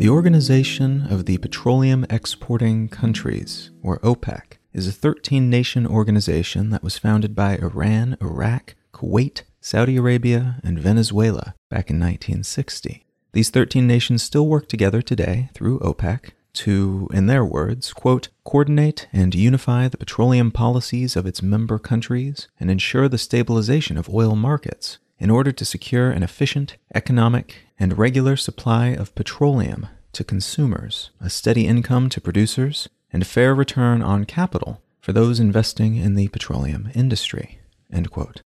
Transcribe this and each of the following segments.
The Organization of the Petroleum Exporting Countries, or OPEC, is a 13 nation organization that was founded by Iran, Iraq, Kuwait, Saudi Arabia, and Venezuela back in 1960. These 13 nations still work together today through OPEC to, in their words, quote, coordinate and unify the petroleum policies of its member countries and ensure the stabilization of oil markets in order to secure an efficient, economic, and regular supply of petroleum to consumers, a steady income to producers, and a fair return on capital for those investing in the petroleum industry. End quote.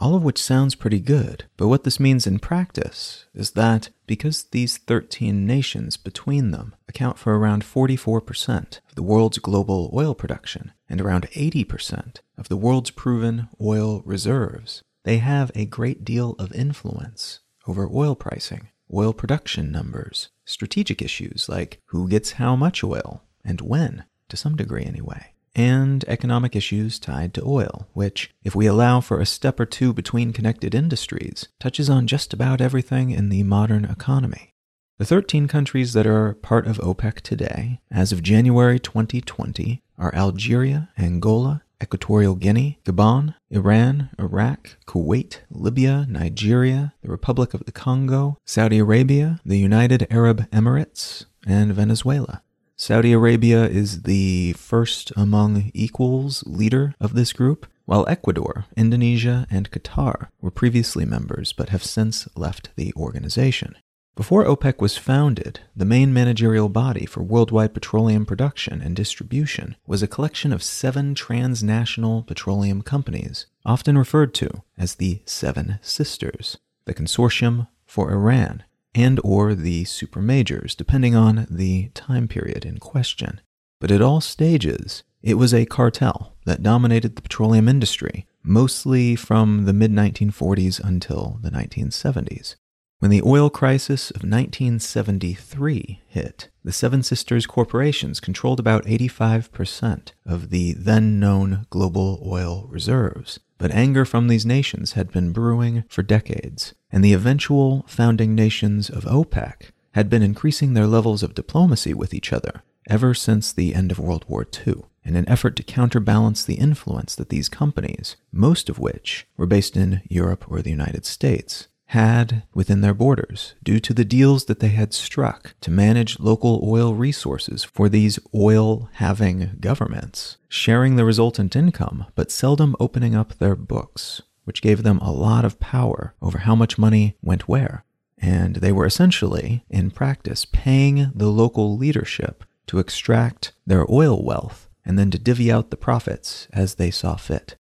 All of which sounds pretty good, but what this means in practice is that because these 13 nations between them account for around 44% of the world's global oil production and around 80% of the world's proven oil reserves, they have a great deal of influence over oil pricing, oil production numbers, strategic issues like who gets how much oil and when, to some degree anyway, and economic issues tied to oil, which, if we allow for a step or two between connected industries, touches on just about everything in the modern economy. The 13 countries that are part of OPEC today, as of January 2020, are Algeria, Angola, Equatorial Guinea, Gabon, Iran, Iraq, Kuwait, Libya, Nigeria, the Republic of the Congo, Saudi Arabia, the United Arab Emirates, and Venezuela. Saudi Arabia is the first among equals leader of this group, while Ecuador, Indonesia, and Qatar were previously members but have since left the organization. Before OPEC was founded, the main managerial body for worldwide petroleum production and distribution was a collection of seven transnational petroleum companies, often referred to as the Seven Sisters, the Consortium for Iran, and or the supermajors, depending on the time period in question. But at all stages, it was a cartel that dominated the petroleum industry, mostly from the mid 1940s until the 1970s. When the oil crisis of 1973 hit, the Seven Sisters corporations controlled about 85% of the then known global oil reserves. But anger from these nations had been brewing for decades, and the eventual founding nations of OPEC had been increasing their levels of diplomacy with each other ever since the end of World War II in an effort to counterbalance the influence that these companies, most of which were based in Europe or the United States, had within their borders due to the deals that they had struck to manage local oil resources for these oil having governments, sharing the resultant income, but seldom opening up their books, which gave them a lot of power over how much money went where. And they were essentially, in practice, paying the local leadership to extract their oil wealth and then to divvy out the profits as they saw fit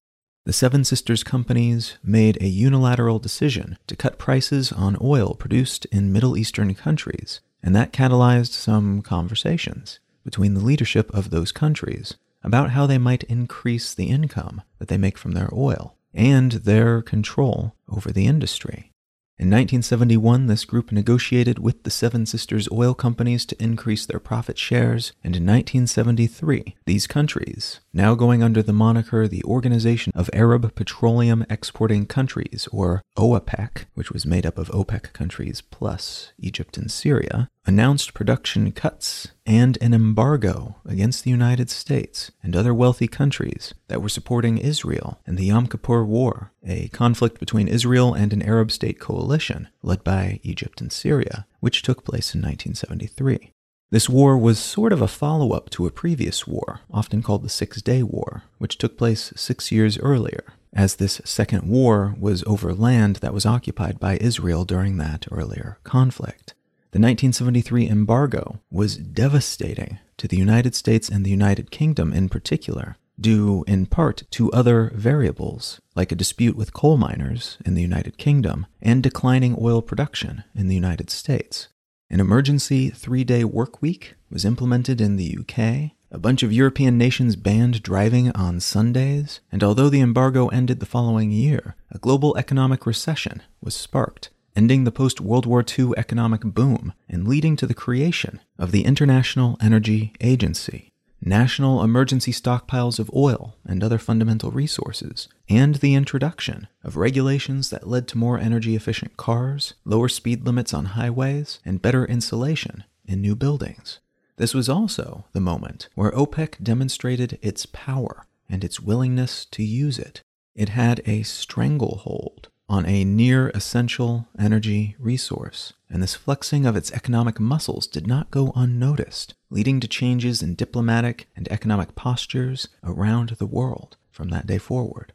the Seven Sisters companies made a unilateral decision to cut prices on oil produced in Middle Eastern countries, and that catalyzed some conversations between the leadership of those countries about how they might increase the income that they make from their oil and their control over the industry. In 1971, this group negotiated with the Seven Sisters oil companies to increase their profit shares, and in 1973, these countries, now going under the moniker the Organization of Arab Petroleum Exporting Countries, or OAPEC, which was made up of OPEC countries plus Egypt and Syria, announced production cuts and an embargo against the United States and other wealthy countries that were supporting Israel in the Yom Kippur War, a conflict between Israel and an Arab state coalition led by Egypt and Syria, which took place in 1973. This war was sort of a follow up to a previous war, often called the Six Day War, which took place six years earlier, as this second war was over land that was occupied by Israel during that earlier conflict. The 1973 embargo was devastating to the United States and the United Kingdom in particular, due in part to other variables, like a dispute with coal miners in the United Kingdom and declining oil production in the United States. An emergency three day work week was implemented in the UK. A bunch of European nations banned driving on Sundays, and although the embargo ended the following year, a global economic recession was sparked ending the post World War II economic boom and leading to the creation of the International Energy Agency, national emergency stockpiles of oil and other fundamental resources, and the introduction of regulations that led to more energy efficient cars, lower speed limits on highways, and better insulation in new buildings. This was also the moment where OPEC demonstrated its power and its willingness to use it. It had a stranglehold on a near essential energy resource, and this flexing of its economic muscles did not go unnoticed, leading to changes in diplomatic and economic postures around the world from that day forward.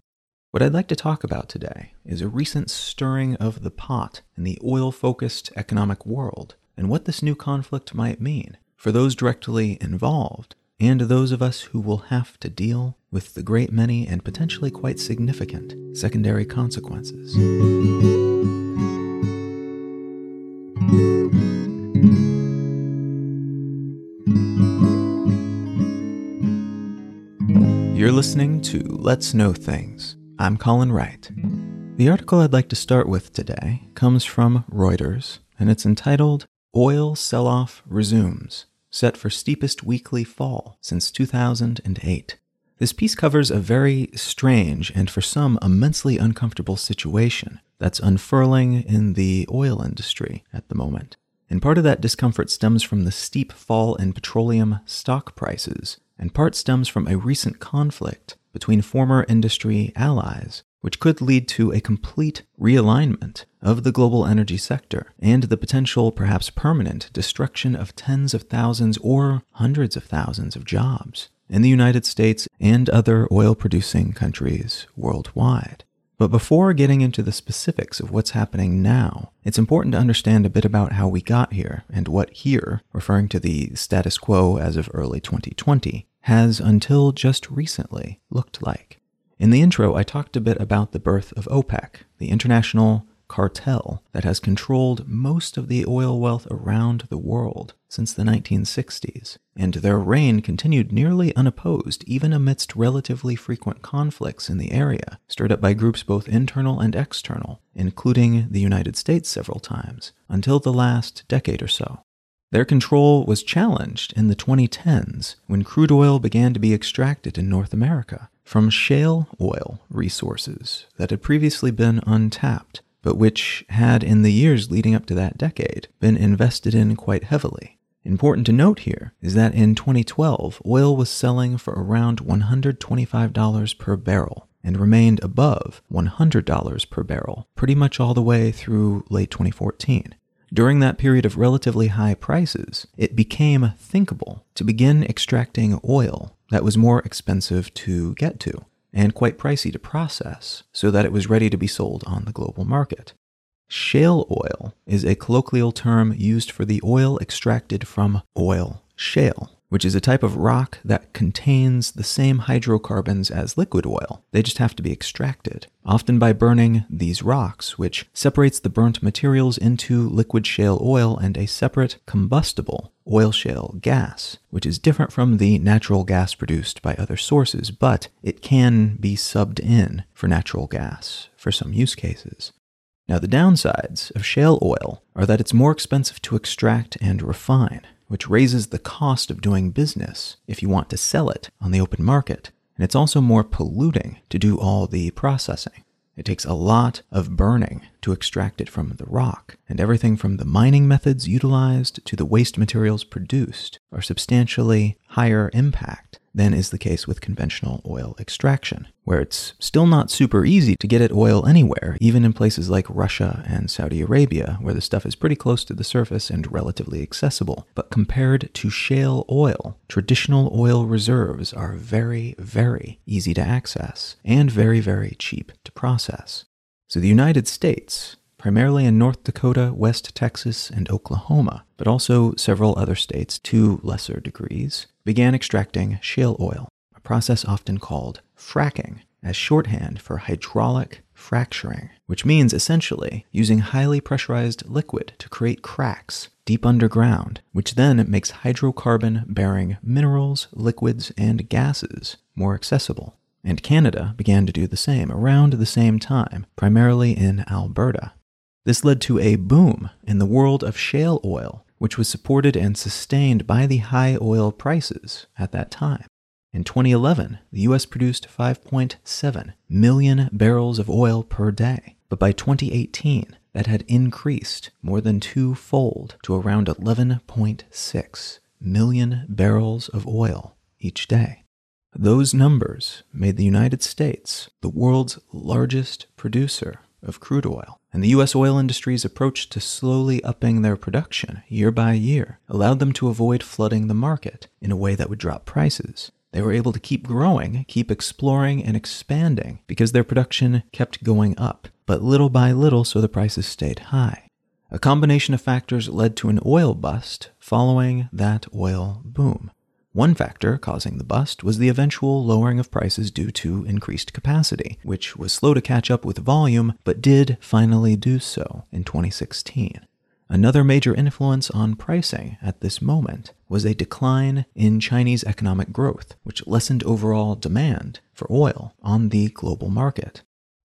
What I'd like to talk about today is a recent stirring of the pot in the oil focused economic world and what this new conflict might mean for those directly involved and those of us who will have to deal with the great many and potentially quite significant secondary consequences. You're listening to Let's Know Things. I'm Colin Wright. The article I'd like to start with today comes from Reuters, and it's entitled Oil Sell Off Resumes set for steepest weekly fall since 2008. This piece covers a very strange and for some immensely uncomfortable situation that's unfurling in the oil industry at the moment. And part of that discomfort stems from the steep fall in petroleum stock prices, and part stems from a recent conflict between former industry allies which could lead to a complete realignment of the global energy sector and the potential, perhaps permanent, destruction of tens of thousands or hundreds of thousands of jobs in the United States and other oil producing countries worldwide. But before getting into the specifics of what's happening now, it's important to understand a bit about how we got here and what here, referring to the status quo as of early 2020, has until just recently looked like. In the intro, I talked a bit about the birth of OPEC, the international cartel that has controlled most of the oil wealth around the world since the 1960s, and their reign continued nearly unopposed even amidst relatively frequent conflicts in the area, stirred up by groups both internal and external, including the United States several times, until the last decade or so. Their control was challenged in the 2010s when crude oil began to be extracted in North America from shale oil resources that had previously been untapped, but which had, in the years leading up to that decade, been invested in quite heavily. Important to note here is that in 2012, oil was selling for around $125 per barrel and remained above $100 per barrel pretty much all the way through late 2014. During that period of relatively high prices, it became thinkable to begin extracting oil that was more expensive to get to and quite pricey to process so that it was ready to be sold on the global market. Shale oil is a colloquial term used for the oil extracted from oil shale, which is a type of rock that contains the same hydrocarbons as liquid oil. They just have to be extracted, often by burning these rocks, which separates the burnt materials into liquid shale oil and a separate combustible oil shale gas, which is different from the natural gas produced by other sources, but it can be subbed in for natural gas for some use cases. Now, the downsides of shale oil are that it's more expensive to extract and refine, which raises the cost of doing business if you want to sell it on the open market. And it's also more polluting to do all the processing. It takes a lot of burning to extract it from the rock, and everything from the mining methods utilized to the waste materials produced are substantially higher impact than is the case with conventional oil extraction, where it's still not super easy to get at oil anywhere, even in places like Russia and Saudi Arabia, where the stuff is pretty close to the surface and relatively accessible. But compared to shale oil, traditional oil reserves are very, very easy to access and very, very cheap to process. So the United States, primarily in North Dakota, West Texas, and Oklahoma, but also several other states to lesser degrees, began extracting shale oil, a process often called fracking, as shorthand for hydraulic fracturing, which means essentially using highly pressurized liquid to create cracks deep underground, which then makes hydrocarbon bearing minerals, liquids, and gases more accessible. And Canada began to do the same around the same time, primarily in Alberta. This led to a boom in the world of shale oil, which was supported and sustained by the high oil prices at that time. In 2011, the US produced 5.7 million barrels of oil per day, but by 2018, that had increased more than twofold to around 11.6 million barrels of oil each day. Those numbers made the United States the world's largest producer of crude oil, and the U.S. oil industry's approach to slowly upping their production year by year allowed them to avoid flooding the market in a way that would drop prices. They were able to keep growing, keep exploring and expanding because their production kept going up, but little by little so the prices stayed high. A combination of factors led to an oil bust following that oil boom. One factor causing the bust was the eventual lowering of prices due to increased capacity, which was slow to catch up with volume, but did finally do so in 2016. Another major influence on pricing at this moment was a decline in Chinese economic growth, which lessened overall demand for oil on the global market.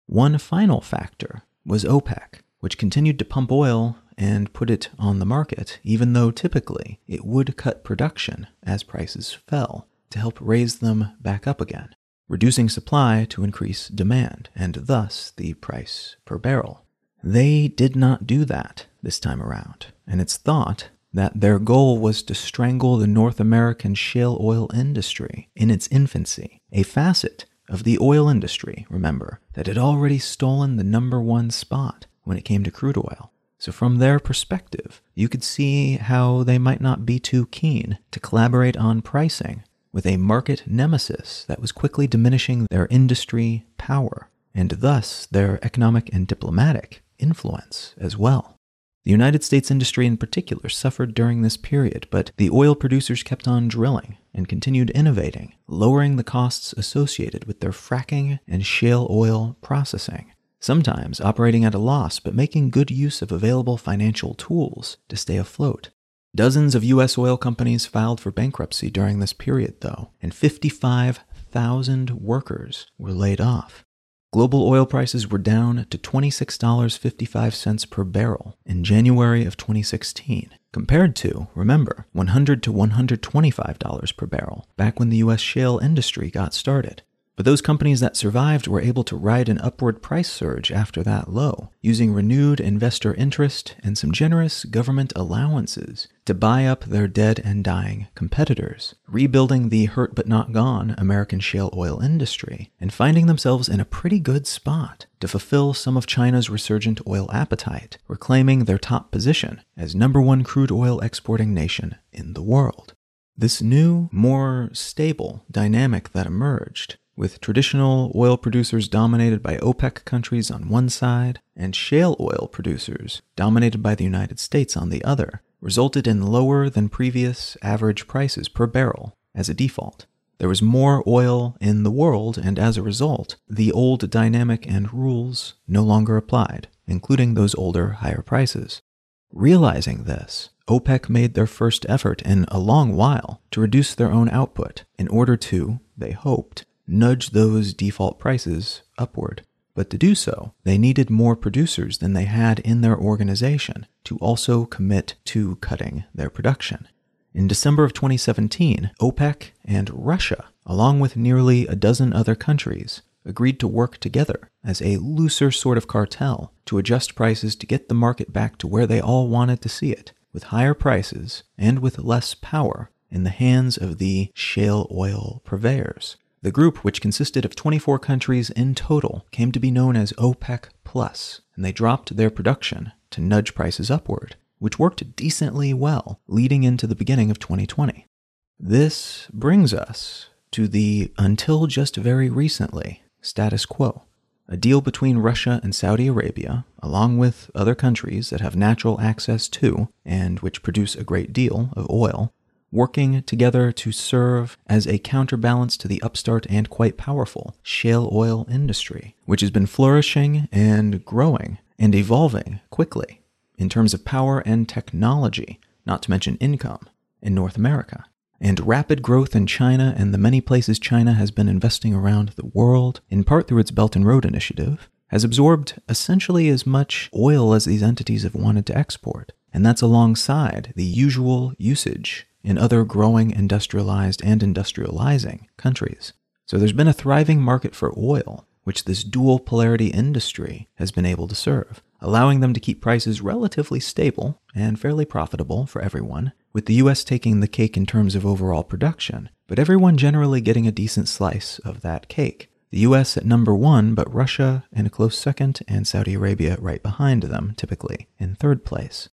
One final factor was OPEC, which continued to pump oil and put it on the market, even though typically it would cut production as prices fell to help raise them back up again, reducing supply to increase demand and thus the price per barrel. They did not do that this time around, and it's thought that their goal was to strangle the North American shale oil industry in its infancy, a facet of the oil industry, remember, that had already stolen the number one spot when it came to crude oil. So, from their perspective, you could see how they might not be too keen to collaborate on pricing with a market nemesis that was quickly diminishing their industry power and thus their economic and diplomatic influence as well. The United States industry in particular suffered during this period, but the oil producers kept on drilling and continued innovating, lowering the costs associated with their fracking and shale oil processing sometimes operating at a loss but making good use of available financial tools to stay afloat. Dozens of U.S. oil companies filed for bankruptcy during this period, though, and 55,000 workers were laid off. Global oil prices were down to $26.55 per barrel in January of 2016, compared to, remember, $100 to $125 per barrel back when the U.S. shale industry got started. But those companies that survived were able to ride an upward price surge after that low, using renewed investor interest and some generous government allowances to buy up their dead and dying competitors, rebuilding the hurt but not gone American shale oil industry, and finding themselves in a pretty good spot to fulfill some of China's resurgent oil appetite, reclaiming their top position as number one crude oil exporting nation in the world. This new, more stable dynamic that emerged with traditional oil producers dominated by OPEC countries on one side and shale oil producers dominated by the United States on the other, resulted in lower than previous average prices per barrel as a default. There was more oil in the world, and as a result, the old dynamic and rules no longer applied, including those older, higher prices. Realizing this, OPEC made their first effort in a long while to reduce their own output in order to, they hoped, nudge those default prices upward. But to do so, they needed more producers than they had in their organization to also commit to cutting their production. In December of 2017, OPEC and Russia, along with nearly a dozen other countries, agreed to work together as a looser sort of cartel to adjust prices to get the market back to where they all wanted to see it, with higher prices and with less power in the hands of the shale oil purveyors. The group, which consisted of 24 countries in total, came to be known as OPEC Plus, and they dropped their production to nudge prices upward, which worked decently well leading into the beginning of 2020. This brings us to the until just very recently status quo. A deal between Russia and Saudi Arabia, along with other countries that have natural access to and which produce a great deal of oil, working together to serve as a counterbalance to the upstart and quite powerful shale oil industry, which has been flourishing and growing and evolving quickly in terms of power and technology, not to mention income, in North America. And rapid growth in China and the many places China has been investing around the world, in part through its Belt and Road Initiative, has absorbed essentially as much oil as these entities have wanted to export. And that's alongside the usual usage in other growing industrialized and industrializing countries. So there's been a thriving market for oil, which this dual polarity industry has been able to serve, allowing them to keep prices relatively stable and fairly profitable for everyone, with the US taking the cake in terms of overall production, but everyone generally getting a decent slice of that cake. The US at number one, but Russia in a close second, and Saudi Arabia right behind them, typically in third place.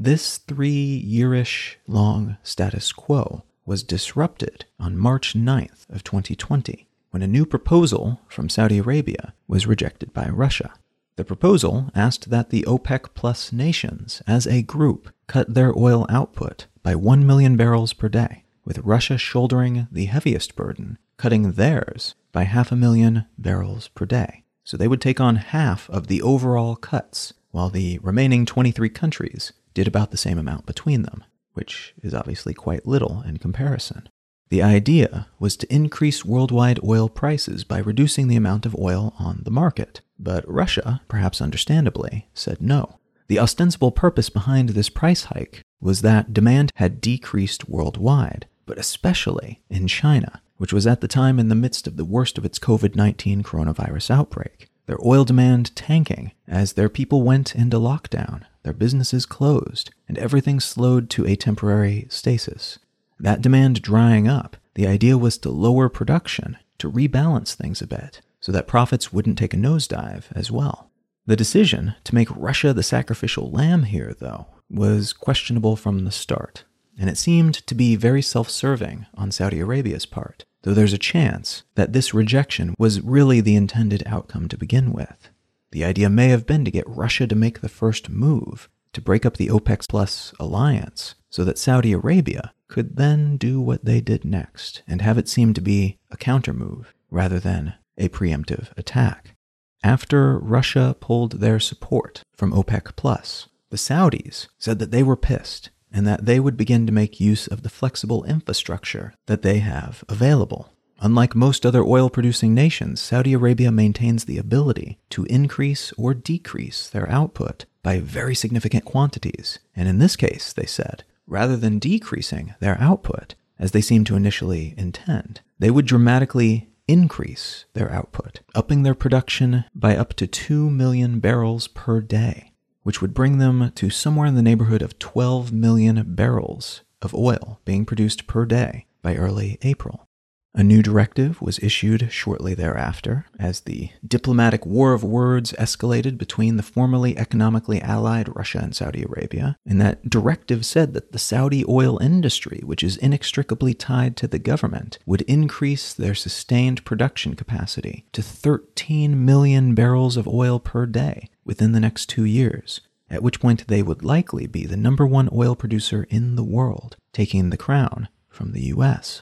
This three yearish long status quo was disrupted on March 9th of 2020 when a new proposal from Saudi Arabia was rejected by Russia. The proposal asked that the OPEC plus nations as a group cut their oil output by 1 million barrels per day, with Russia shouldering the heaviest burden, cutting theirs by half a million barrels per day. So they would take on half of the overall cuts, while the remaining 23 countries did about the same amount between them which is obviously quite little in comparison. The idea was to increase worldwide oil prices by reducing the amount of oil on the market, but Russia, perhaps understandably, said no. The ostensible purpose behind this price hike was that demand had decreased worldwide, but especially in China, which was at the time in the midst of the worst of its COVID 19 coronavirus outbreak. Their oil demand tanking as their people went into lockdown their businesses closed, and everything slowed to a temporary stasis. That demand drying up, the idea was to lower production, to rebalance things a bit, so that profits wouldn't take a nosedive as well. The decision to make Russia the sacrificial lamb here, though, was questionable from the start, and it seemed to be very self serving on Saudi Arabia's part, though there's a chance that this rejection was really the intended outcome to begin with. The idea may have been to get Russia to make the first move, to break up the OPEC Plus alliance, so that Saudi Arabia could then do what they did next and have it seem to be a countermove rather than a preemptive attack. After Russia pulled their support from OPEC Plus, the Saudis said that they were pissed and that they would begin to make use of the flexible infrastructure that they have available. Unlike most other oil producing nations, Saudi Arabia maintains the ability to increase or decrease their output by very significant quantities. And in this case, they said, rather than decreasing their output, as they seemed to initially intend, they would dramatically increase their output, upping their production by up to 2 million barrels per day, which would bring them to somewhere in the neighborhood of 12 million barrels of oil being produced per day by early April. A new directive was issued shortly thereafter as the diplomatic war of words escalated between the formerly economically allied Russia and Saudi Arabia. And that directive said that the Saudi oil industry, which is inextricably tied to the government, would increase their sustained production capacity to 13 million barrels of oil per day within the next two years, at which point they would likely be the number one oil producer in the world, taking the crown from the US.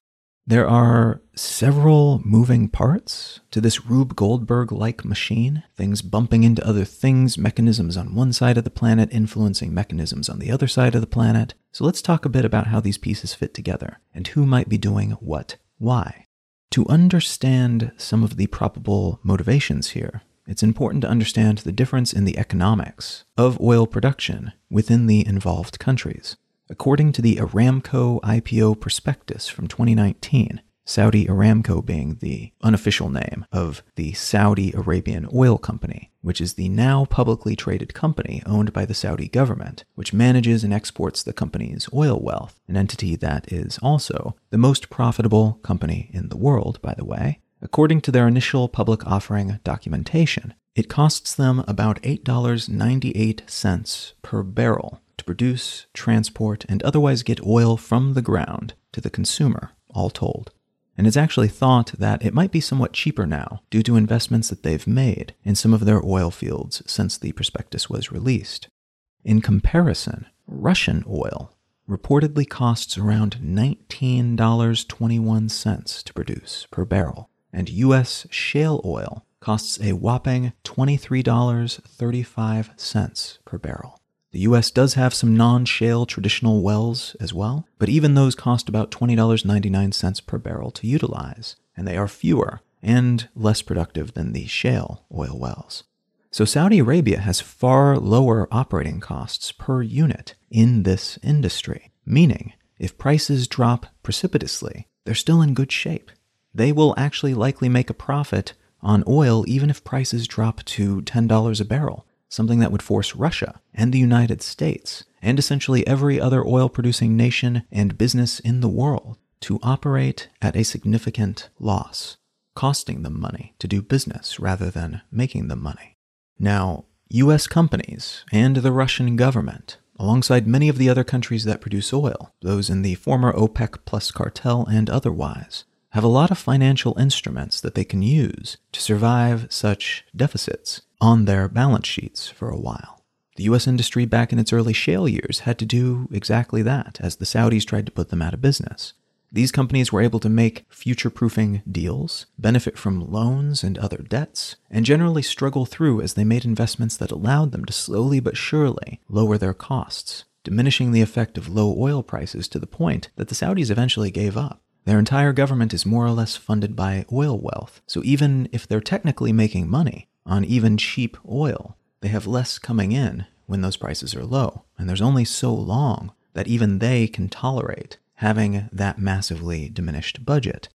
There are several moving parts to this Rube Goldberg like machine, things bumping into other things, mechanisms on one side of the planet influencing mechanisms on the other side of the planet. So let's talk a bit about how these pieces fit together and who might be doing what, why. To understand some of the probable motivations here, it's important to understand the difference in the economics of oil production within the involved countries. According to the Aramco IPO prospectus from 2019, Saudi Aramco being the unofficial name of the Saudi Arabian Oil Company, which is the now publicly traded company owned by the Saudi government, which manages and exports the company's oil wealth, an entity that is also the most profitable company in the world, by the way. According to their initial public offering documentation, it costs them about $8.98 per barrel to produce, transport, and otherwise get oil from the ground to the consumer, all told. And it's actually thought that it might be somewhat cheaper now due to investments that they've made in some of their oil fields since the prospectus was released. In comparison, Russian oil reportedly costs around $19.21 to produce per barrel, and US shale oil costs a whopping $23.35 per barrel. The US does have some non shale traditional wells as well, but even those cost about $20.99 per barrel to utilize, and they are fewer and less productive than the shale oil wells. So Saudi Arabia has far lower operating costs per unit in this industry, meaning if prices drop precipitously, they're still in good shape. They will actually likely make a profit on oil even if prices drop to $10 a barrel, something that would force Russia and the United States and essentially every other oil producing nation and business in the world to operate at a significant loss, costing them money to do business rather than making them money. Now, US companies and the Russian government, alongside many of the other countries that produce oil, those in the former OPEC plus cartel and otherwise, have a lot of financial instruments that they can use to survive such deficits on their balance sheets for a while. The US industry back in its early shale years had to do exactly that as the Saudis tried to put them out of business. These companies were able to make future proofing deals, benefit from loans and other debts, and generally struggle through as they made investments that allowed them to slowly but surely lower their costs, diminishing the effect of low oil prices to the point that the Saudis eventually gave up. Their entire government is more or less funded by oil wealth, so even if they're technically making money on even cheap oil, they have less coming in when those prices are low, and there's only so long that even they can tolerate having that massively diminished budget.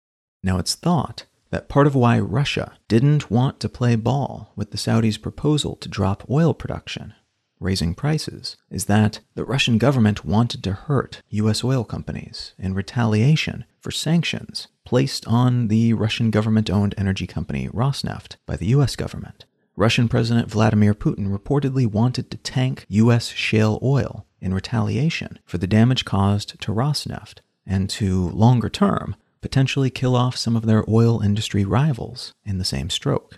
Now, it's thought that part of why Russia didn't want to play ball with the Saudis' proposal to drop oil production, raising prices, is that the Russian government wanted to hurt U.S. oil companies in retaliation for sanctions placed on the Russian government owned energy company Rosneft by the U.S. government. Russian President Vladimir Putin reportedly wanted to tank U.S. shale oil in retaliation for the damage caused to Rosneft and to, longer term, potentially kill off some of their oil industry rivals in the same stroke.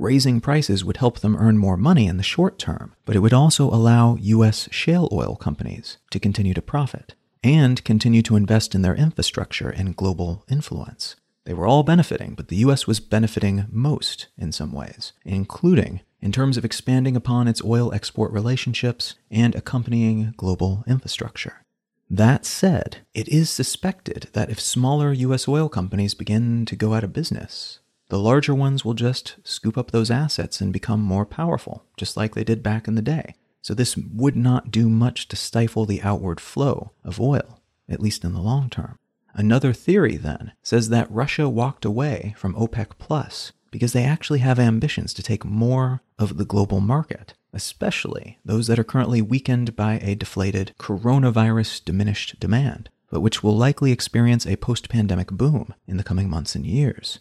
Raising prices would help them earn more money in the short term, but it would also allow U.S. shale oil companies to continue to profit and continue to invest in their infrastructure and global influence. They were all benefiting, but the US was benefiting most in some ways, including in terms of expanding upon its oil export relationships and accompanying global infrastructure. That said, it is suspected that if smaller US oil companies begin to go out of business, the larger ones will just scoop up those assets and become more powerful, just like they did back in the day. So this would not do much to stifle the outward flow of oil, at least in the long term. Another theory, then, says that Russia walked away from OPEC Plus because they actually have ambitions to take more of the global market, especially those that are currently weakened by a deflated coronavirus diminished demand, but which will likely experience a post pandemic boom in the coming months and years.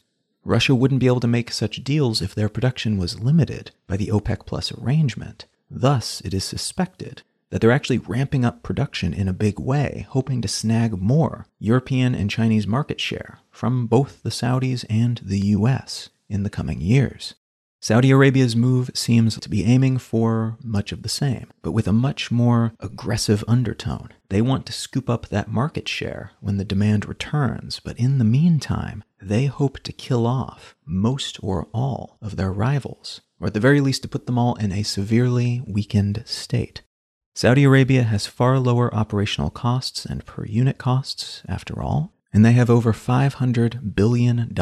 Russia wouldn't be able to make such deals if their production was limited by the OPEC Plus arrangement. Thus, it is suspected that they're actually ramping up production in a big way, hoping to snag more European and Chinese market share from both the Saudis and the US in the coming years. Saudi Arabia's move seems to be aiming for much of the same, but with a much more aggressive undertone. They want to scoop up that market share when the demand returns, but in the meantime, they hope to kill off most or all of their rivals, or at the very least to put them all in a severely weakened state. Saudi Arabia has far lower operational costs and per unit costs, after all, and they have over $500 billion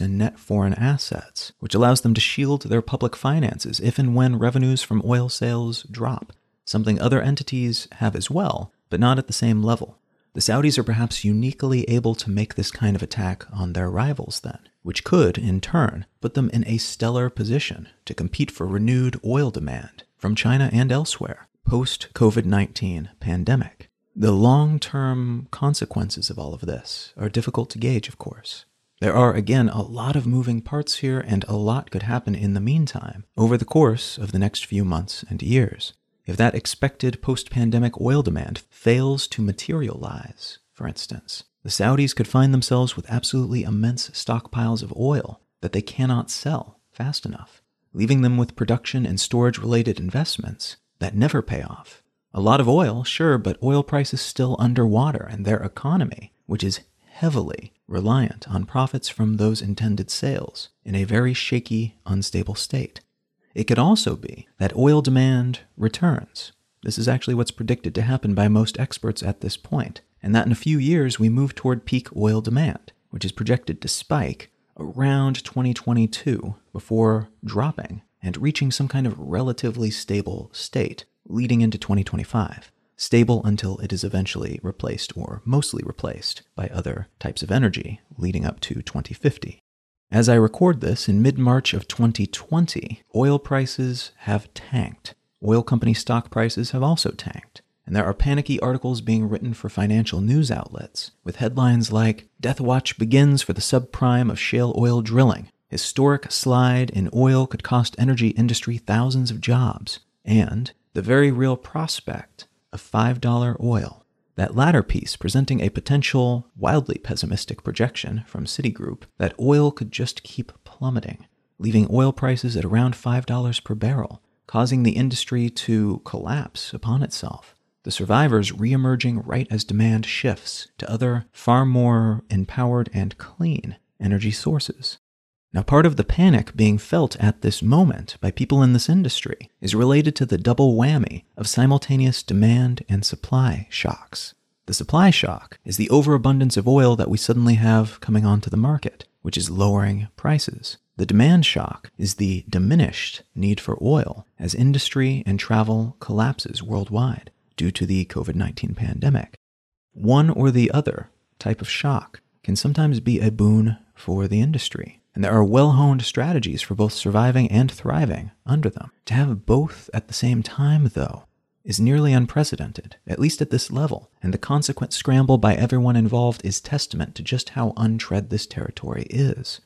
in net foreign assets, which allows them to shield their public finances if and when revenues from oil sales drop, something other entities have as well, but not at the same level. The Saudis are perhaps uniquely able to make this kind of attack on their rivals, then, which could, in turn, put them in a stellar position to compete for renewed oil demand from China and elsewhere post COVID 19 pandemic. The long term consequences of all of this are difficult to gauge, of course. There are, again, a lot of moving parts here, and a lot could happen in the meantime over the course of the next few months and years. If that expected post pandemic oil demand fails to materialize, for instance, the Saudis could find themselves with absolutely immense stockpiles of oil that they cannot sell fast enough, leaving them with production and storage related investments that never pay off. A lot of oil, sure, but oil prices still underwater, and their economy, which is heavily reliant on profits from those intended sales, in a very shaky, unstable state. It could also be that oil demand returns. This is actually what's predicted to happen by most experts at this point, and that in a few years we move toward peak oil demand, which is projected to spike around 2022 before dropping and reaching some kind of relatively stable state leading into 2025, stable until it is eventually replaced or mostly replaced by other types of energy leading up to 2050. As I record this in mid March of 2020, oil prices have tanked. Oil company stock prices have also tanked. And there are panicky articles being written for financial news outlets with headlines like Death Watch begins for the subprime of shale oil drilling. Historic slide in oil could cost energy industry thousands of jobs. And the very real prospect of $5 oil. That latter piece presenting a potential, wildly pessimistic projection from Citigroup that oil could just keep plummeting, leaving oil prices at around $5 per barrel, causing the industry to collapse upon itself the survivors reemerging right as demand shifts to other, far more empowered and clean energy sources. Now, part of the panic being felt at this moment by people in this industry is related to the double whammy of simultaneous demand and supply shocks. The supply shock is the overabundance of oil that we suddenly have coming onto the market, which is lowering prices. The demand shock is the diminished need for oil as industry and travel collapses worldwide due to the COVID 19 pandemic. One or the other type of shock can sometimes be a boon for the industry. And there are well honed strategies for both surviving and thriving under them. To have both at the same time, though, is nearly unprecedented, at least at this level, and the consequent scramble by everyone involved is testament to just how untread this territory is.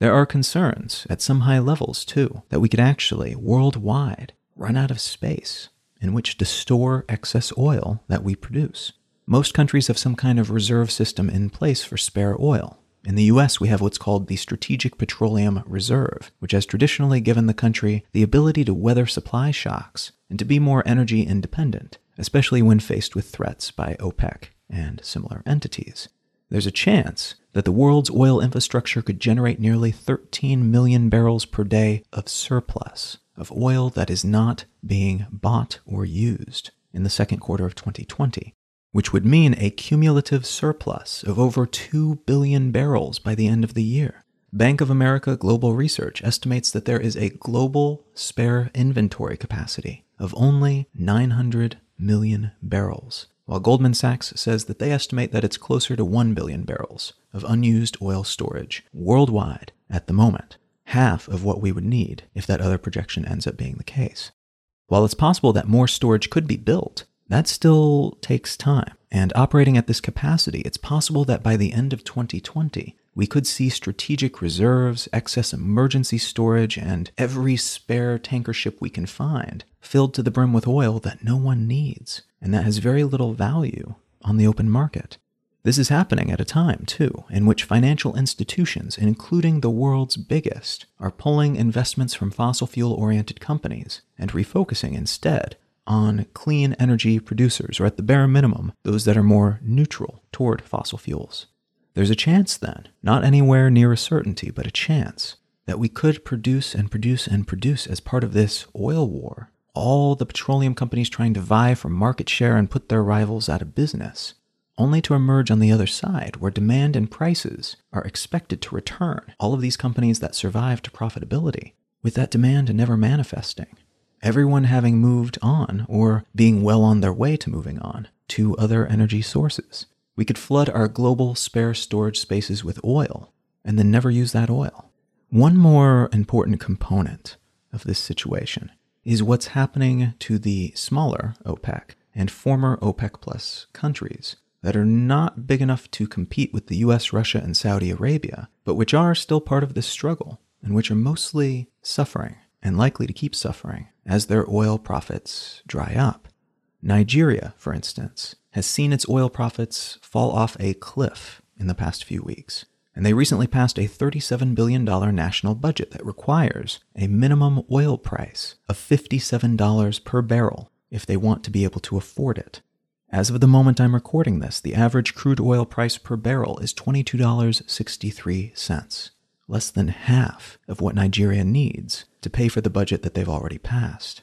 There are concerns, at some high levels too, that we could actually, worldwide, run out of space in which to store excess oil that we produce. Most countries have some kind of reserve system in place for spare oil. In the US, we have what's called the Strategic Petroleum Reserve, which has traditionally given the country the ability to weather supply shocks and to be more energy independent, especially when faced with threats by OPEC and similar entities. There's a chance that the world's oil infrastructure could generate nearly 13 million barrels per day of surplus of oil that is not being bought or used in the second quarter of 2020, which would mean a cumulative surplus of over 2 billion barrels by the end of the year. Bank of America Global Research estimates that there is a global spare inventory capacity of only 900 million barrels, while Goldman Sachs says that they estimate that it's closer to 1 billion barrels of unused oil storage worldwide at the moment half of what we would need if that other projection ends up being the case. While it's possible that more storage could be built, that still takes time. And operating at this capacity, it's possible that by the end of 2020, we could see strategic reserves, excess emergency storage, and every spare tanker ship we can find filled to the brim with oil that no one needs and that has very little value on the open market. This is happening at a time, too, in which financial institutions, including the world's biggest, are pulling investments from fossil fuel oriented companies and refocusing instead on clean energy producers, or at the bare minimum, those that are more neutral toward fossil fuels. There's a chance then, not anywhere near a certainty, but a chance, that we could produce and produce and produce as part of this oil war, all the petroleum companies trying to vie for market share and put their rivals out of business only to emerge on the other side where demand and prices are expected to return. All of these companies that survive to profitability, with that demand never manifesting. Everyone having moved on or being well on their way to moving on to other energy sources. We could flood our global spare storage spaces with oil and then never use that oil. One more important component of this situation is what's happening to the smaller OPEC and former OPEC plus countries that are not big enough to compete with the US, Russia, and Saudi Arabia, but which are still part of this struggle and which are mostly suffering and likely to keep suffering as their oil profits dry up. Nigeria, for instance, has seen its oil profits fall off a cliff in the past few weeks, and they recently passed a $37 billion national budget that requires a minimum oil price of $57 per barrel if they want to be able to afford it. As of the moment I'm recording this, the average crude oil price per barrel is $22.63, less than half of what Nigeria needs to pay for the budget that they've already passed.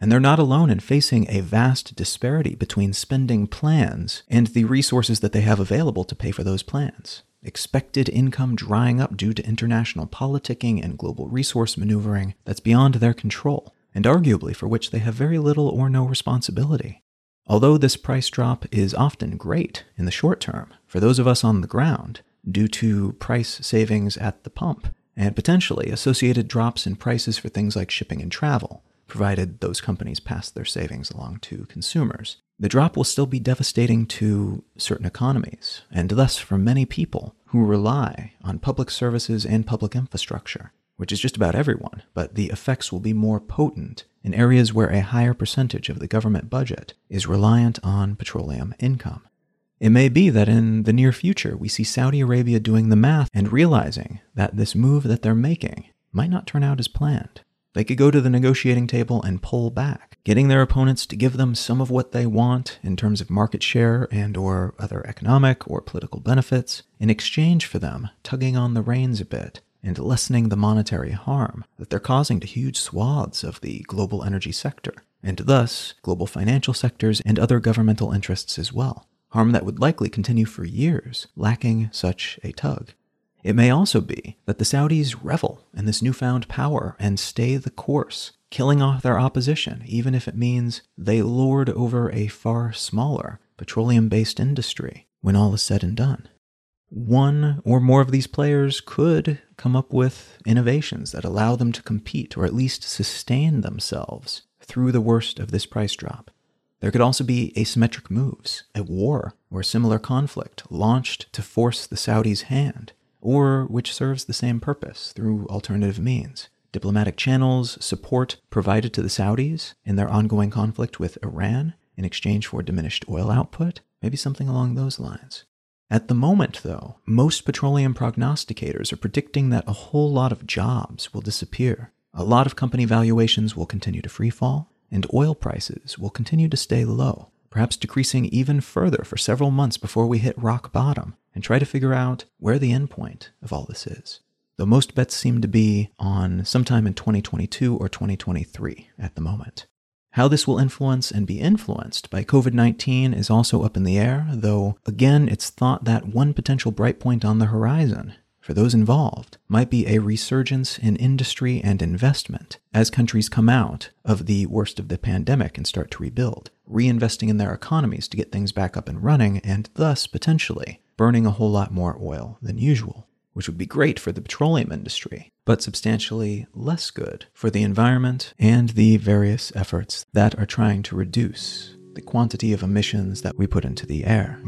And they're not alone in facing a vast disparity between spending plans and the resources that they have available to pay for those plans. expected income drying up due to international politicking and global resource maneuvering that's beyond their control, and arguably for which they have very little or no responsibility. Although this price drop is often great in the short term for those of us on the ground, due to price savings at the pump, and potentially associated drops in prices for things like shipping and travel, provided those companies pass their savings along to consumers. The drop will still be devastating to certain economies, and thus for many people who rely on public services and public infrastructure, which is just about everyone, but the effects will be more potent in areas where a higher percentage of the government budget is reliant on petroleum income. It may be that in the near future we see Saudi Arabia doing the math and realizing that this move that they're making might not turn out as planned. They could go to the negotiating table and pull back, getting their opponents to give them some of what they want in terms of market share and or other economic or political benefits in exchange for them tugging on the reins a bit and lessening the monetary harm that they're causing to huge swaths of the global energy sector and thus global financial sectors and other governmental interests as well harm that would likely continue for years, lacking such a tug. It may also be that the Saudis revel in this newfound power and stay the course, killing off their opposition, even if it means they lord over a far smaller petroleum based industry when all is said and done. One or more of these players could come up with innovations that allow them to compete or at least sustain themselves through the worst of this price drop. There could also be asymmetric moves, a war or similar conflict launched to force the Saudis' hand, or which serves the same purpose through alternative means. Diplomatic channels, support provided to the Saudis in their ongoing conflict with Iran in exchange for diminished oil output, maybe something along those lines. At the moment, though, most petroleum prognosticators are predicting that a whole lot of jobs will disappear. A lot of company valuations will continue to freefall, and oil prices will continue to stay low, perhaps decreasing even further for several months before we hit rock bottom and try to figure out where the endpoint of all this is. Though most bets seem to be on sometime in 2022 or 2023 at the moment. How this will influence and be influenced by COVID 19 is also up in the air, though again, it's thought that one potential bright point on the horizon for those involved might be a resurgence in industry and investment as countries come out of the worst of the pandemic and start to rebuild, reinvesting in their economies to get things back up and running, and thus potentially burning a whole lot more oil than usual, which would be great for the petroleum industry, but substantially less good for the environment and the various efforts that are trying to reduce the quantity of emissions that we put into the air.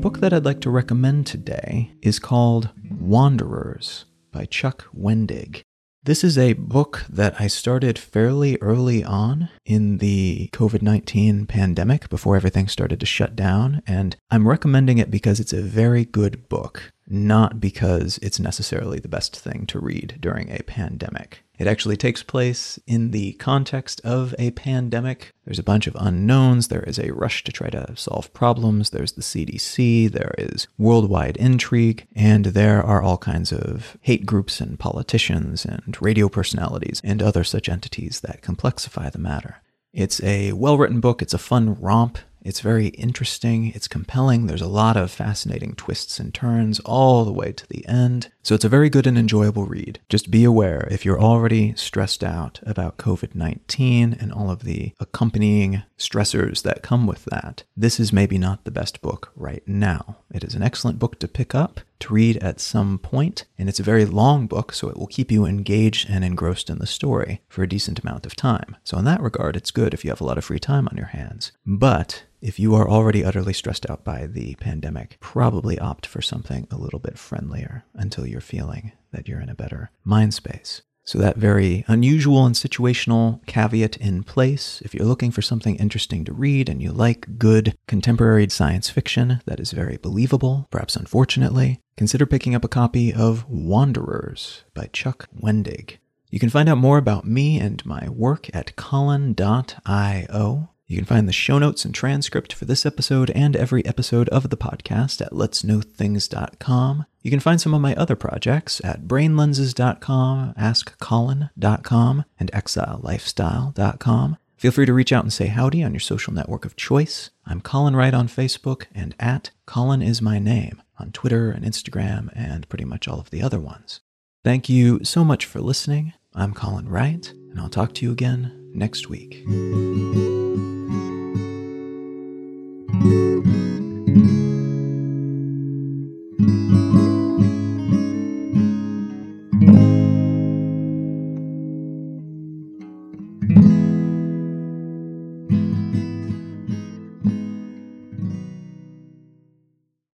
Book that I'd like to recommend today is called Wanderers by Chuck Wendig. This is a book that I started fairly early on in the COVID 19 pandemic before everything started to shut down, and I'm recommending it because it's a very good book, not because it's necessarily the best thing to read during a pandemic. It actually takes place in the context of a pandemic. There's a bunch of unknowns. There is a rush to try to solve problems. There's the CDC. There is worldwide intrigue. And there are all kinds of hate groups and politicians and radio personalities and other such entities that complexify the matter. It's a well written book. It's a fun romp. It's very interesting, it's compelling, there's a lot of fascinating twists and turns all the way to the end. So it's a very good and enjoyable read. Just be aware if you're already stressed out about COVID 19 and all of the accompanying stressors that come with that, this is maybe not the best book right now. It is an excellent book to pick up, to read at some point, and it's a very long book, so it will keep you engaged and engrossed in the story for a decent amount of time. So, in that regard, it's good if you have a lot of free time on your hands. But if you are already utterly stressed out by the pandemic, probably opt for something a little bit friendlier until you're feeling that you're in a better mind space. So, that very unusual and situational caveat in place. If you're looking for something interesting to read and you like good contemporary science fiction that is very believable, perhaps unfortunately, consider picking up a copy of Wanderers by Chuck Wendig. You can find out more about me and my work at colin.io. You can find the show notes and transcript for this episode and every episode of the podcast at letsknowthings.com. You can find some of my other projects at brainlenses.com, askcolin.com, and exilelifestyle.com. Feel free to reach out and say howdy on your social network of choice. I'm Colin Wright on Facebook and at Colin is my name on Twitter and Instagram and pretty much all of the other ones. Thank you so much for listening. I'm Colin Wright, and I'll talk to you again next week.